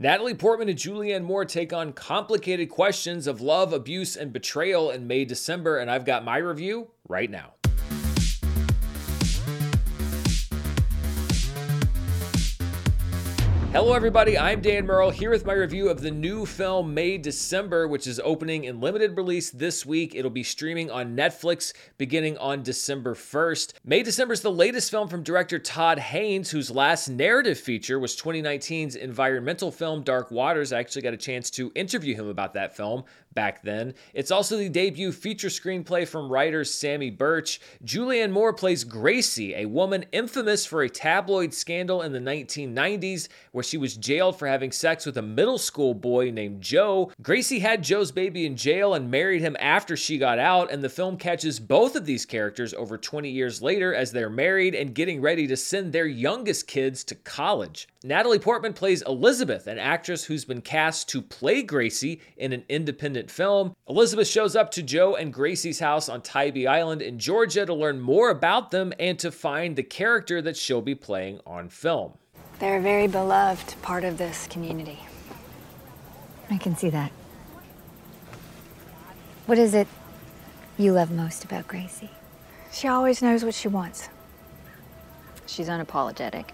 Natalie Portman and Julianne Moore take on complicated questions of love, abuse, and betrayal in May December, and I've got my review right now. Hello, everybody. I'm Dan Murrell here with my review of the new film May December, which is opening in limited release this week. It'll be streaming on Netflix beginning on December 1st. May December is the latest film from director Todd Haynes, whose last narrative feature was 2019's environmental film Dark Waters. I actually got a chance to interview him about that film back then. It's also the debut feature screenplay from writer Samy Burch. Julianne Moore plays Gracie, a woman infamous for a tabloid scandal in the 1990s where she was jailed for having sex with a middle school boy named Joe. Gracie had Joe's baby in jail and married him after she got out, and the film catches both of these characters over 20 years later as they're married and getting ready to send their youngest kids to college. Natalie Portman plays Elizabeth, an actress who's been cast to play Gracie in an independent film. Elizabeth shows up to Joe and Gracie's house on Tybee Island in Georgia to learn more about them and to find the character that she'll be playing on film. They're a very beloved part of this community. I can see that. What is it you love most about Gracie? She always knows what she wants. She's unapologetic.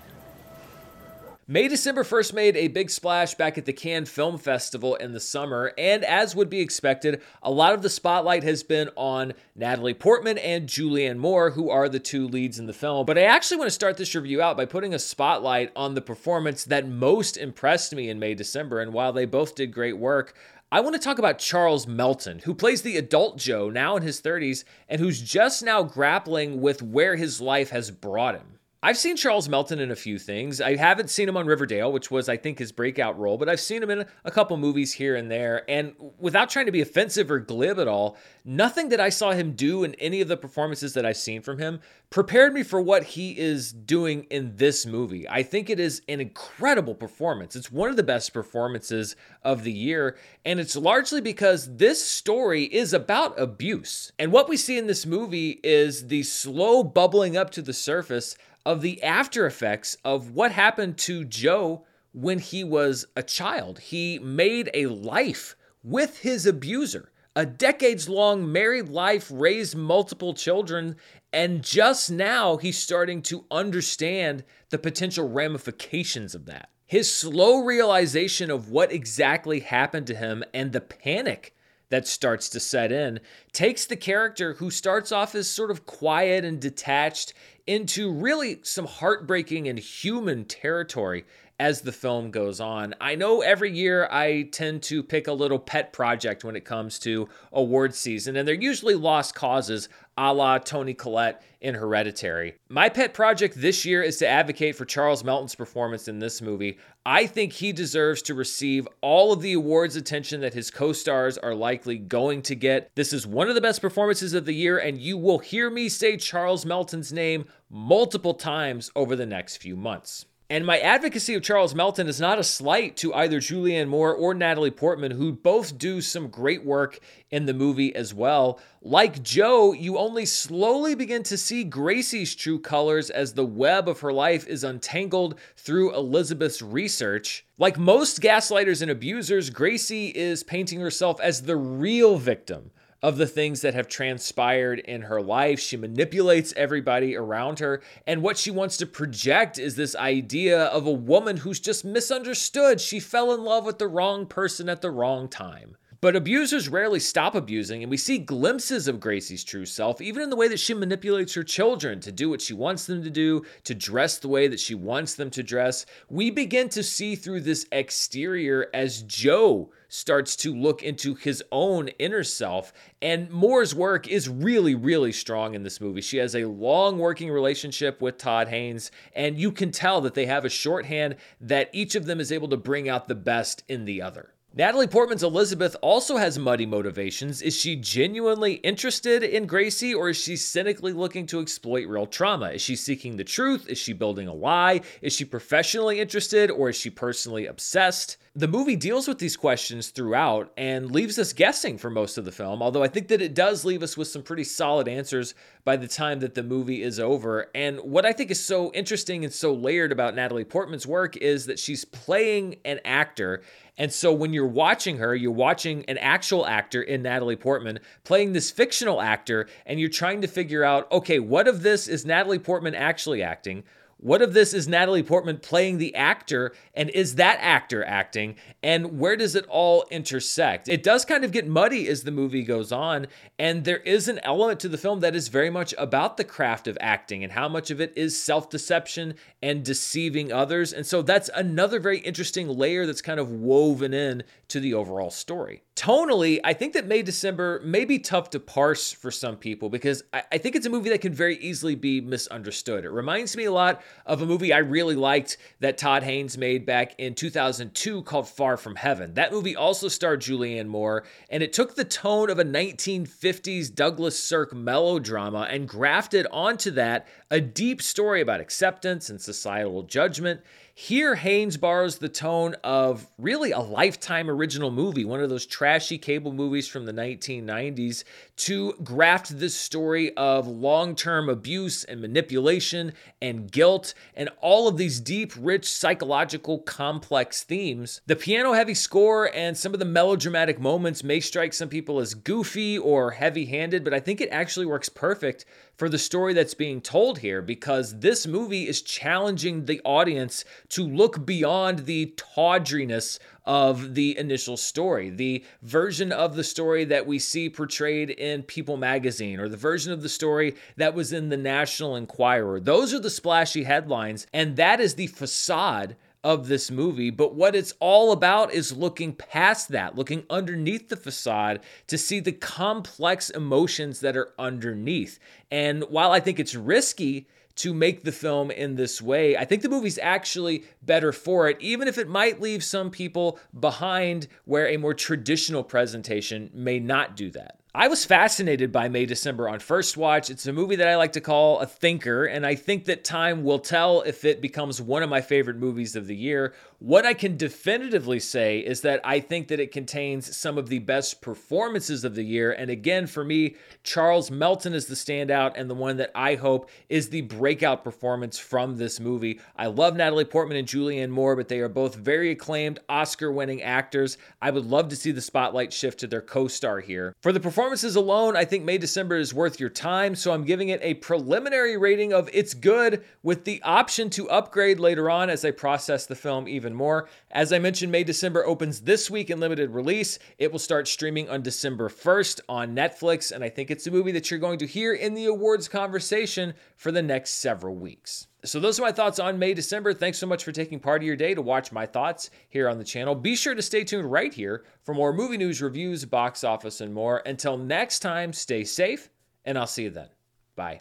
May December 1st made a big splash back at the Cannes Film Festival in the summer, and as would be expected, a lot of the spotlight has been on Natalie Portman and Julianne Moore, who are the two leads in the film. But I actually want to start this review out by putting a spotlight on the performance that most impressed me in May December, and while they both did great work, I want to talk about Charles Melton, who plays the adult Joe now in his 30s and who's just now grappling with where his life has brought him. I've seen Charles Melton in a few things. I haven't seen him on Riverdale, which was, I think, his breakout role, but I've seen him in a couple movies here and there. And without trying to be offensive or glib at all, nothing that I saw him do in any of the performances that I've seen from him prepared me for what he is doing in this movie. I think it is an incredible performance. It's one of the best performances of the year, and it's largely because this story is about abuse. And what we see in this movie is the slow bubbling up to the surface of the after effects of what happened to Joe when he was a child. He made a life with his abuser, a decades long married life, raised multiple children, and just now he's starting to understand the potential ramifications of that. His slow realization of what exactly happened to him and the panic that starts to set in takes the character who starts off as sort of quiet and detached into really some heartbreaking and human territory as the film goes on. I know every year I tend to pick a little pet project when it comes to award season, and they're usually lost causes a la Toni Collette in Hereditary. My pet project this year is to advocate for Charles Melton's performance in this movie. I think he deserves to receive all of the awards attention that his co stars are likely going to get. This is one of the best performances of the year, and you will hear me say Charles Melton's name multiple times over the next few months. And my advocacy of Charles Melton is not a slight to either Julianne Moore or Natalie Portman, who both do some great work in the movie as well. Like Joe, you only slowly begin to see Gracie's true colors as the web of her life is untangled through Elizabeth's research. Like most gaslighters and abusers, Gracie is painting herself as the real victim of the things that have transpired in her life. She manipulates everybody around her. And what she wants to project is this idea of a woman who's just misunderstood. She fell in love with the wrong person at the wrong time. But abusers rarely stop abusing, and we see glimpses of Gracie's true self, even in the way that she manipulates her children to do what she wants them to do, to dress the way that she wants them to dress. We begin to see through this exterior as Joe starts to look into his own inner self. And Moore's work is really, really strong in this movie. She has a long working relationship with Todd Haynes, and you can tell that they have a shorthand that each of them is able to bring out the best in the other. Natalie Portman's Elizabeth also has muddy motivations. Is she genuinely interested in Gracie or is she cynically looking to exploit real trauma? Is she seeking the truth? Is she building a lie? Is she professionally interested or is she personally obsessed? The movie deals with these questions throughout and leaves us guessing for most of the film, although I think that it does leave us with some pretty solid answers by the time that the movie is over. And what I think is so interesting and so layered about Natalie Portman's work is that she's playing an actor and so when you're watching her, you're watching an actual actor in Natalie Portman playing this fictional actor, and you're trying to figure out okay, what of this is Natalie Portman actually acting? What if this is Natalie Portman playing the actor, and is that actor acting? And where does it all intersect? It does kind of get muddy as the movie goes on, and there is an element to the film that is very much about the craft of acting and how much of it is self deception and deceiving others. And so that's another very interesting layer that's kind of woven in to the overall story. Tonally, I think that May December may be tough to parse for some people because I, I, think it's a movie that can very easily be misunderstood. It reminds me a lot of a movie I really liked that Todd Haynes made back in 2002 called Far From Heaven. That movie also starred Julianne Moore, and it took the tone of a 1950s Douglas Sirk melodrama and grafted onto that a deep story about acceptance and societal judgment. Here, Haynes borrows the tone of really a lifetime original movie, one of those trashy cable movies from the 1990s, to graft the story of long term abuse and manipulation and guilt and all of these deep, rich, psychological, complex themes. The piano heavy score and some of the melodramatic moments may strike some people as goofy or heavy handed, but I think it actually works perfect for the story that's being told here because this movie is challenging the audience to look beyond the tawdriness of the initial story, the version of the story that we see portrayed in People magazine, or the version of the story that was in the National Enquirer. Those are the splashy headlines, and that is the facade of this movie, but what it's all about is looking past that, looking underneath the facade to see the complex emotions that are underneath. And while I think it's risky to make the film in this way, I think the movie's actually better for it, even if it might leave some people behind where a more traditional presentation may not do that. I was fascinated by May December on first watch. It's a movie that I like to call a thinker, and I think that time will tell if it becomes one of my favorite movies of the year. What I can definitively say is that I think that it contains some of the best performances of the year. And again, for me, Charles Melton is the standout and the one that I hope is the breakout performance from this movie. I love Natalie Portman and Julianne Moore, but they are both very acclaimed Oscar winning actors. I would love to see the spotlight shift to their co star here. For the performance, performances alone, I think May December is worth your time, so I'm giving it a preliminary rating of it's good with the option to upgrade later on as I process the film even more. As I mentioned, May December opens this week in limited release. It will start streaming on December 1st on Netflix, and I think it's a movie that you're going to hear in the awards conversation for the next several weeks. So, those are my thoughts on May, December. Thanks so much for taking part of your day to watch my thoughts here on the channel. Be sure to stay tuned right here for more movie news, reviews, box office, and more. Until next time, stay safe, and I'll see you then. Bye.